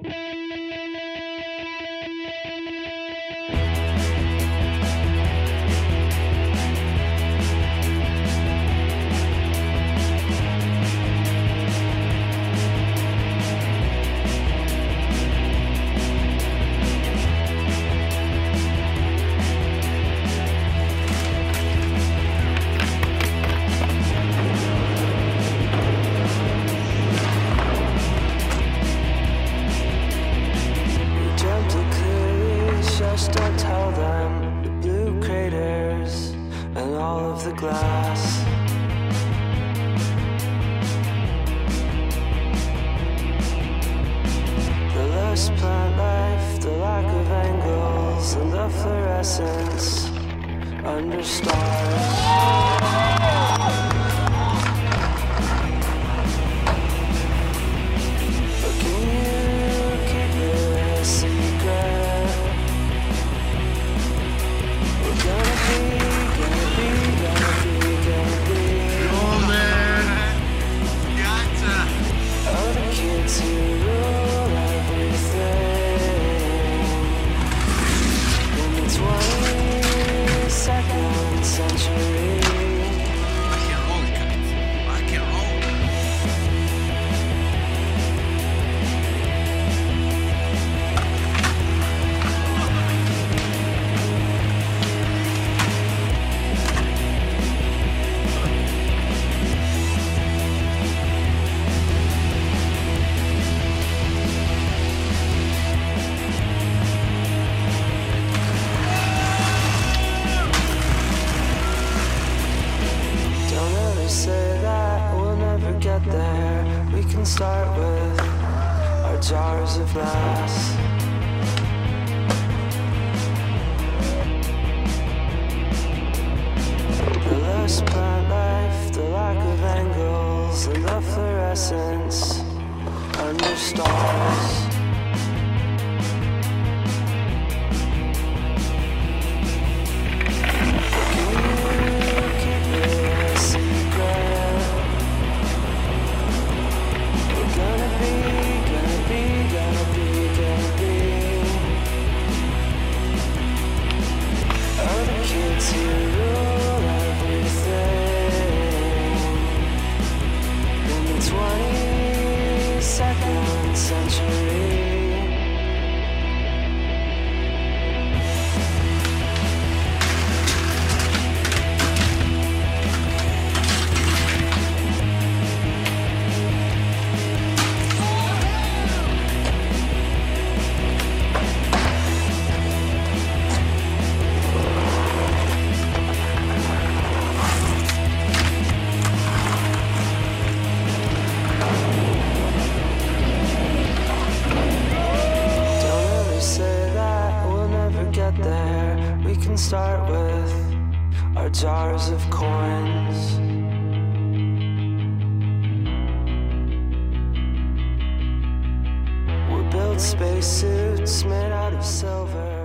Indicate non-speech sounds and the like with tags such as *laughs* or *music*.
We *laughs* glass. The lost plant life, the lack of angles, and the fluorescence under stars. Don't say that we'll never get there. We can start with our jars of glass. The lost plant life, the lack of angles, and the fluorescence under stars. Our jars of coins. We built spacesuits made out of silver.